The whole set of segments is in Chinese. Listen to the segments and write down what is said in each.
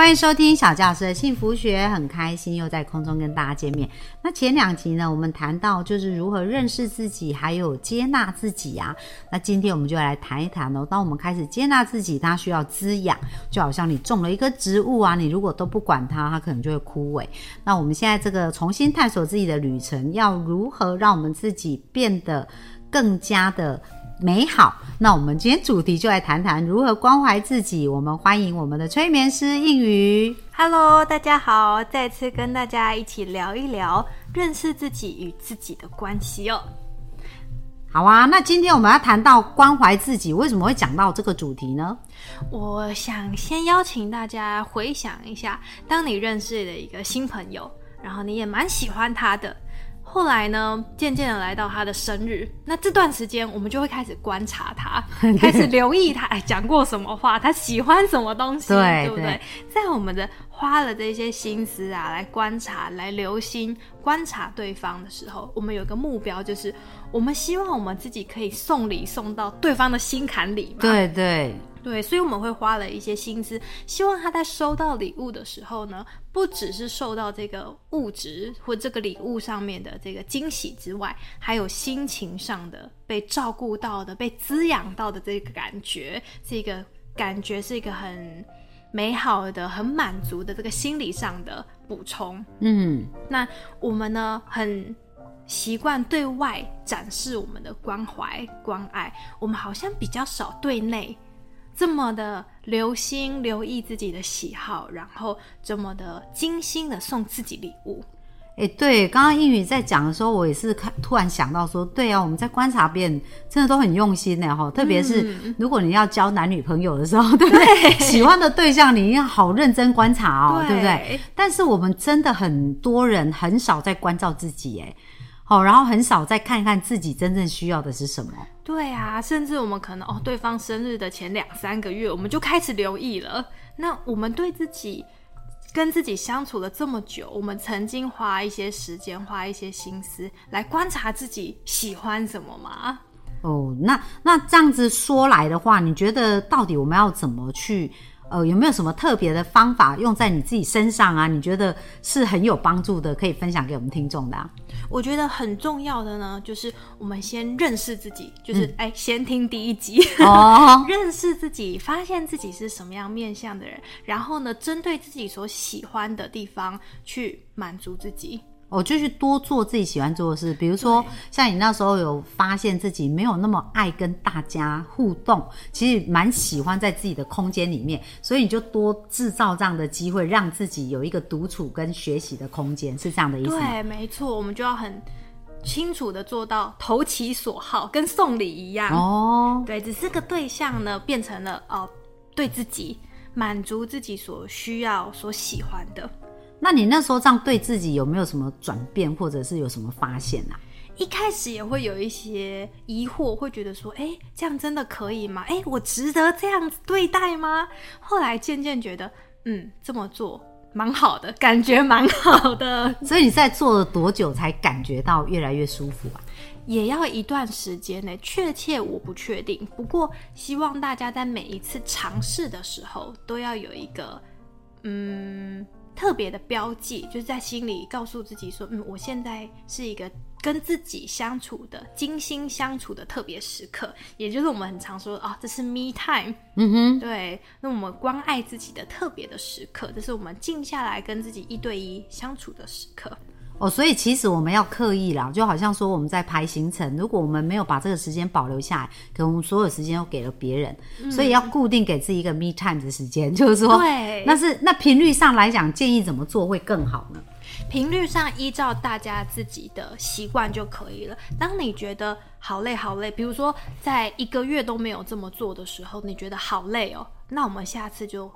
欢迎收听小教师的幸福学，很开心又在空中跟大家见面。那前两集呢，我们谈到就是如何认识自己，还有接纳自己啊。那今天我们就来谈一谈哦。当我们开始接纳自己，它需要滋养，就好像你种了一棵植物啊，你如果都不管它，它可能就会枯萎。那我们现在这个重新探索自己的旅程，要如何让我们自己变得更加的？美好，那我们今天主题就来谈谈如何关怀自己。我们欢迎我们的催眠师应宇。Hello，大家好，再次跟大家一起聊一聊认识自己与自己的关系哦。好啊，那今天我们要谈到关怀自己，为什么会讲到这个主题呢？我想先邀请大家回想一下，当你认识了一个新朋友，然后你也蛮喜欢他的。后来呢，渐渐的来到他的生日，那这段时间我们就会开始观察他，开始留意他，哎，讲过什么话，他喜欢什么东西，对不对？在我们的花了这些心思啊，来观察、来留心观察对方的时候，我们有个目标，就是我们希望我们自己可以送礼送到对方的心坎里。对对。对，所以我们会花了一些心思，希望他在收到礼物的时候呢，不只是受到这个物质或这个礼物上面的这个惊喜之外，还有心情上的被照顾到的、被滋养到的这个感觉，这个感觉是一个很美好的、很满足的这个心理上的补充。嗯，那我们呢，很习惯对外展示我们的关怀、关爱，我们好像比较少对内。这么的留心留意自己的喜好，然后这么的精心的送自己礼物。哎，对，刚刚英语在讲的时候，我也是看突然想到说，对啊，我们在观察别人真的都很用心的哈，特别是如果你要交男女朋友的时候，对 不对？喜欢的对象你要好认真观察哦，对不对？但是我们真的很多人很少在关照自己，哎。哦，然后很少再看看自己真正需要的是什么。对啊，甚至我们可能哦，对方生日的前两三个月，我们就开始留意了。那我们对自己跟自己相处了这么久，我们曾经花一些时间、花一些心思来观察自己喜欢什么吗？哦，那那这样子说来的话，你觉得到底我们要怎么去？呃，有没有什么特别的方法用在你自己身上啊？你觉得是很有帮助的，可以分享给我们听众的？啊我觉得很重要的呢，就是我们先认识自己，就是哎，先听第一集哦，认识自己，发现自己是什么样面相的人，然后呢，针对自己所喜欢的地方去满足自己。我就去多做自己喜欢做的事，比如说像你那时候有发现自己没有那么爱跟大家互动，其实蛮喜欢在自己的空间里面，所以你就多制造这样的机会，让自己有一个独处跟学习的空间，是这样的意思吗？对，没错，我们就要很清楚的做到投其所好，跟送礼一样哦。对，只是个对象呢，变成了哦，对自己满足自己所需要、所喜欢的。那你那时候这样对自己有没有什么转变，或者是有什么发现啊？一开始也会有一些疑惑，会觉得说，哎，这样真的可以吗？哎，我值得这样子对待吗？后来渐渐觉得，嗯，这么做蛮好的，感觉蛮好的。所以你在做了多久才感觉到越来越舒服啊？也要一段时间呢，确切我不确定。不过希望大家在每一次尝试的时候，都要有一个，嗯。特别的标记，就是在心里告诉自己说：“嗯，我现在是一个跟自己相处的、精心相处的特别时刻，也就是我们很常说啊，这是 me time。嗯哼，对，那我们关爱自己的特别的时刻，这是我们静下来跟自己一对一相处的时刻。”哦，所以其实我们要刻意啦，就好像说我们在排行程，如果我们没有把这个时间保留下来，可能我们所有时间都给了别人，所以要固定给自己一个 me time 的时间，就是说，对，那是那频率上来讲，建议怎么做会更好呢？频率上依照大家自己的习惯就可以了。当你觉得好累好累，比如说在一个月都没有这么做的时候，你觉得好累哦，那我们下次就。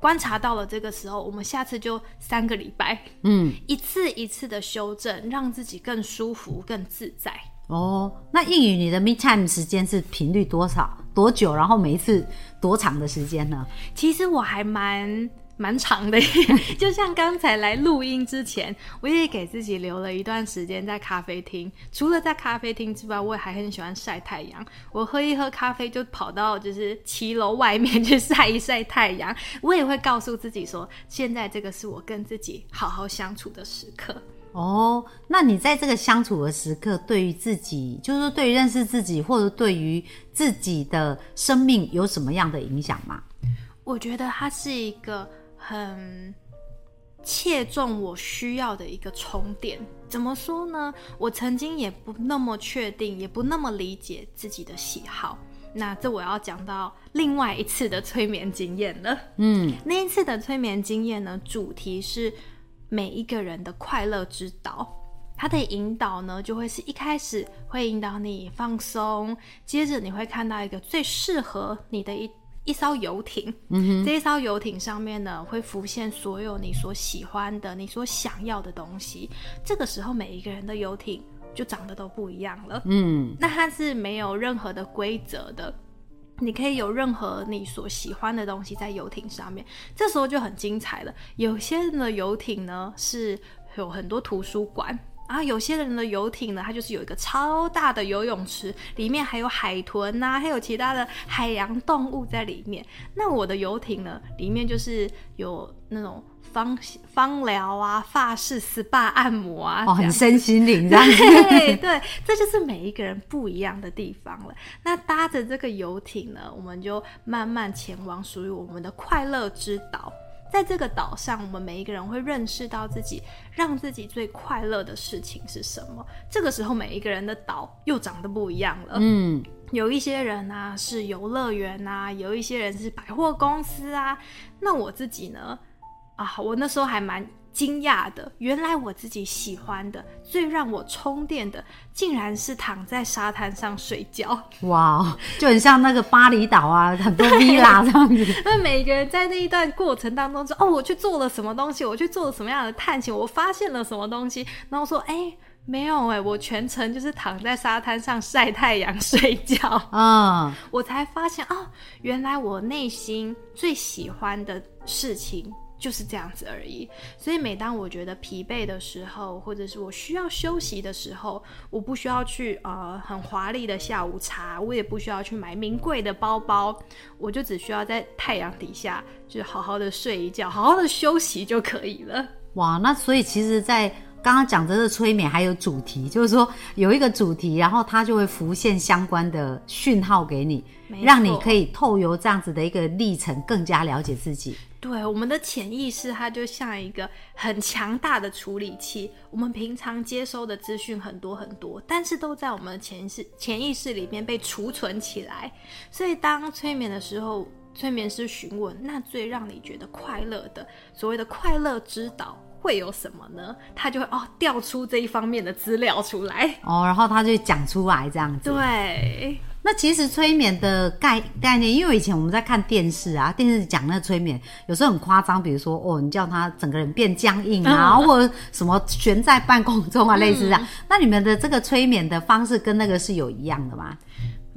观察到了这个时候，我们下次就三个礼拜，嗯，一次一次的修正，让自己更舒服、更自在。哦，那英语你的 me time 时间是频率多少多久？然后每一次多长的时间呢？其实我还蛮蛮长的耶，就像刚才来录音之前，我也给自己留了一段时间在咖啡厅。除了在咖啡厅之外，我也还很喜欢晒太阳。我喝一喝咖啡，就跑到就是骑楼外面去晒一晒太阳。我也会告诉自己说，现在这个是我跟自己好好相处的时刻。哦，那你在这个相处的时刻，对于自己，就是说对于认识自己，或者对于自己的生命有什么样的影响吗？我觉得它是一个很切中我需要的一个充电。怎么说呢？我曾经也不那么确定，也不那么理解自己的喜好。那这我要讲到另外一次的催眠经验了。嗯，那一次的催眠经验呢，主题是每一个人的快乐之岛。它的引导呢，就会是一开始会引导你放松，接着你会看到一个最适合你的一一艘游艇。嗯这一艘游艇上面呢，会浮现所有你所喜欢的、你所想要的东西。这个时候，每一个人的游艇就长得都不一样了。嗯，那它是没有任何的规则的，你可以有任何你所喜欢的东西在游艇上面，这时候就很精彩了。有些人的游艇呢是有很多图书馆。啊，有些人的游艇呢，它就是有一个超大的游泳池，里面还有海豚呐、还有其他的海洋动物在里面。那我的游艇呢，里面就是有那种芳芳疗啊、发式、SPA 按摩啊，哦，很身心灵这样子。对对，这就是每一个人不一样的地方了。那搭着这个游艇呢，我们就慢慢前往属于我们的快乐之岛。在这个岛上，我们每一个人会认识到自己让自己最快乐的事情是什么。这个时候，每一个人的岛又长得不一样了。嗯，有一些人啊是游乐园啊，有一些人是百货公司啊。那我自己呢？啊，我那时候还蛮惊讶的，原来我自己喜欢的、最让我充电的，竟然是躺在沙滩上睡觉。哇，就很像那个巴厘岛啊，很多 villa 这样子。那每个人在那一段过程当中说：“哦，我去做了什么东西，我去做了什么样的探险，我发现了什么东西。”然后说：“哎、没有哎、我全程就是躺在沙滩上晒太阳睡觉。”嗯，我才发现哦，原来我内心最喜欢的事情就是这样子而已。所以每当我觉得疲惫的时候，或者是我需要休息的时候，我不需要去呃很华丽的下午茶，我也不需要去买名贵的包包，我就只需要在太阳底下，就好好的睡一觉，好好的休息就可以了。哇，那所以其实，在刚刚讲的是催眠还有主题，就是说有一个主题，然后它就会浮现相关的讯号给你，让你可以透由这样子的一个历程，更加了解自己。对，我们的潜意识它就像一个很强大的处理器，我们平常接收的资讯很多很多，但是都在我们的潜意识潜意识里面被储存起来。所以当催眠的时候，催眠师询问，那最让你觉得快乐的，所谓的快乐之岛。会有什么呢？他就会哦调出这一方面的资料出来。哦，然后他就讲出来这样子。对，那其实催眠的概概念，因为以前我们在看电视啊，电视讲那个催眠，有时候很夸张，比如说哦，你叫他整个人变僵硬啊，或者什么悬在半空中啊，类似这样。那你们的这个催眠的方式跟那个是有一样的吗？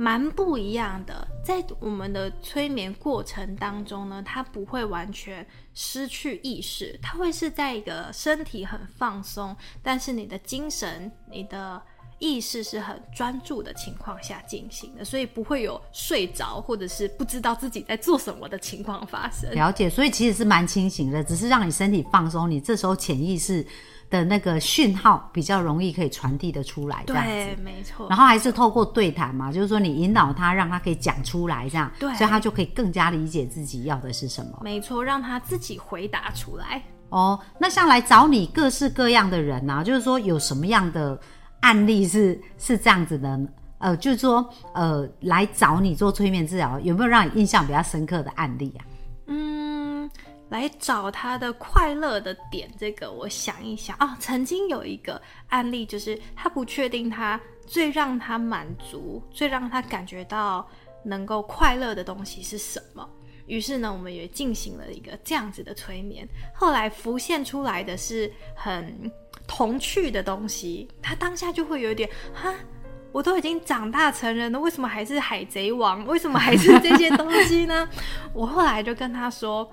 蛮不一样的。在我们的催眠过程当中呢，它不会完全失去意识，它会是在一个身体很放松，但是你的精神、你的意识是很专注的情况下进行的，所以不会有睡着或者是不知道自己在做什么的情况发生。了解，所以其实是蛮清醒的，只是让你身体放松，你这时候潜意识的那个讯号比较容易可以传递的出来，这样子。对，没错。然后还是透过对谈嘛，就是说你引导他，让他可以讲出来，这样，对所以他就可以更加理解自己要的是什么。没错，让他自己回答出来。哦，那像来找你各式各样的人啊，就是说有什么样的案例是是这样子的？呃，就是说呃来找你做催眠治疗，有没有让你印象比较深刻的案例啊？嗯，来找他的快乐的点，这个我想一想啊，曾经有一个案例，就是他不确定他最让他满足、最让他感觉到能够快乐的东西是什么。于是呢，我们也进行了一个这样子的催眠。后来浮现出来的是很童趣的东西，他当下就会有一点哈。我都已经长大成人了，为什么还是海贼王？为什么还是这些东西呢？我后来就跟他说，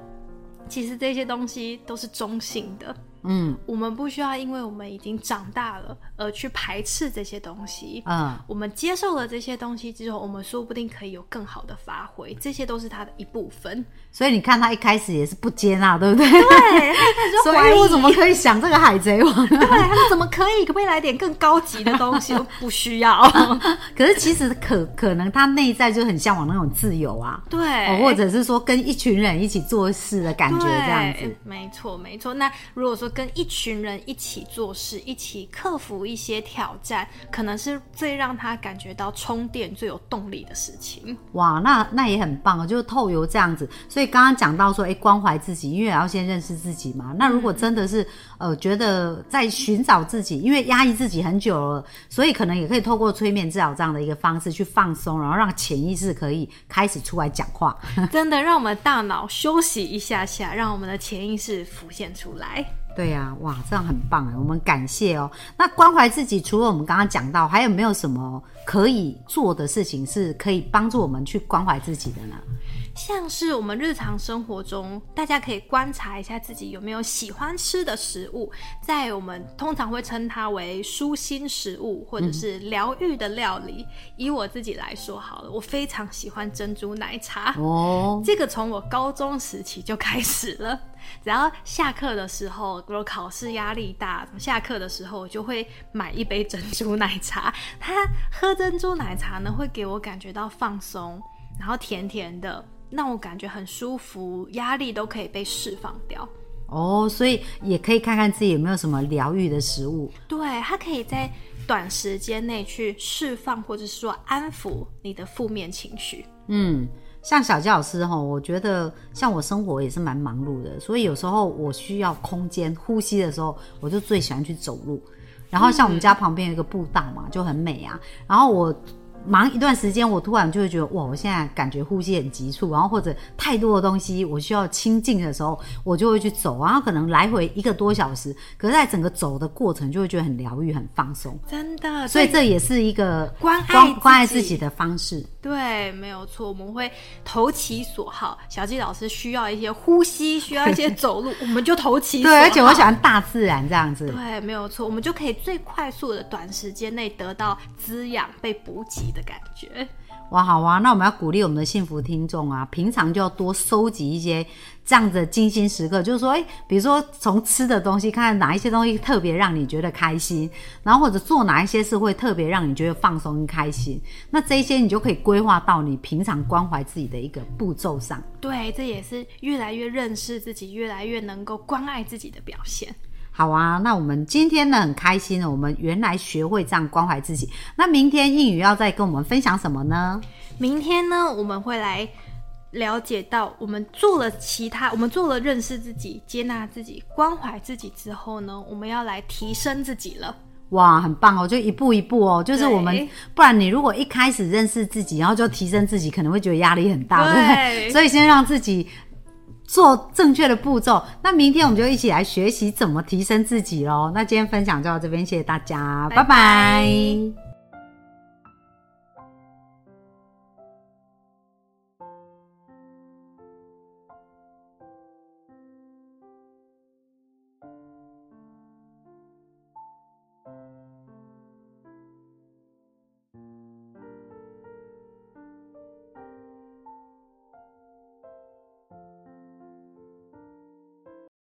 其实这些东西都是中性的。嗯，我们不需要因为我们已经长大了而去排斥这些东西。嗯，我们接受了这些东西之后，我们说不定可以有更好的发挥。这些都是它的一部分。所以你看，他一开始也是不接纳，对不对？对，所以我怎么可以想这个海贼王？对，他说怎么可以？可不可以来点更高级的东西？不需要。可是其实可可能他内在就很向往那种自由啊，对，或者是说跟一群人一起做事的感觉，这样子。没错，没错。那如果说跟一群人一起做事，一起克服一些挑战，可能是最让他感觉到充电、最有动力的事情。哇，那那也很棒啊，就是透由这样子。所以刚刚讲到说，哎，关怀自己，因为要先认识自己嘛。那如果真的是呃，觉得在寻找自己，因为压抑自己很久了，所以可能也可以透过催眠治疗这样的一个方式去放松，然后让潜意识可以开始出来讲话。真的，让我们大脑休息一下下，让我们的潜意识浮现出来。对呀，哇，这样很棒哎，我们感谢哦。那关怀自己，除了我们刚刚讲到，还有没有什么可以做的事情是可以帮助我们去关怀自己的呢？像是我们日常生活中，大家可以观察一下自己有没有喜欢吃的食物，在我们通常会称它为舒心食物或者是疗愈的料理。以我自己来说好了，我非常喜欢珍珠奶茶哦，这个从我高中时期就开始了。只要下课的时候，如果考试压力大，下课的时候我就会买一杯珍珠奶茶。它喝珍珠奶茶呢，会给我感觉到放松，然后甜甜的。让我感觉很舒服，压力都可以被释放掉。哦，所以也可以看看自己有没有什么疗愈的食物。对，它可以在短时间内去释放，或者是说安抚你的负面情绪。嗯，像小佳老师哈，我觉得像我生活也是蛮忙碌的，所以有时候我需要空间呼吸的时候，我就最喜欢去走路。然后像我们家旁边有一个步道嘛，就很美啊。然后我。忙一段时间，我突然就会觉得哇，我现在感觉呼吸很急促，然后或者太多的东西，我需要清静的时候，我就会去走，然后可能来回一个多小时，可是在整个走的过程就会觉得很疗愈、很放松。真的，所以这也是一个关爱关爱自己的方式。对，没有错，我们会投其所好。小纪老师需要一些呼吸，需要一些走路，我们就投其所对，而且我喜欢大自然这样子。对，没有错，我们就可以最快速的短时间内得到滋养、被补给的感觉。哇，好哇，那我们要鼓励我们的幸福听众啊，平常就要多收集一些这样的精心时刻，就是说，哎，比如说从吃的东西，看看哪一些东西特别让你觉得开心，然后或者做哪一些事会特别让你觉得放松开心，那这些你就可以规划到你平常关怀自己的一个步骤上。对，这也是越来越认识自己，越来越能够关爱自己的表现。好啊，那我们今天呢很开心呢，我们原来学会这样关怀自己。那明天英语要再跟我们分享什么呢？明天呢，我们会来了解到，我们做了其他，我们做了认识自己、接纳自己、关怀自己之后呢，我们要来提升自己了。哇，很棒哦！就一步一步哦，就是我们，不然你如果一开始认识自己，然后就提升自己，可能会觉得压力很大，对不对？所以先让自己。做正确的步骤，那明天我们就一起来学习怎么提升自己喽。那今天分享就到这边，谢谢大家，拜拜。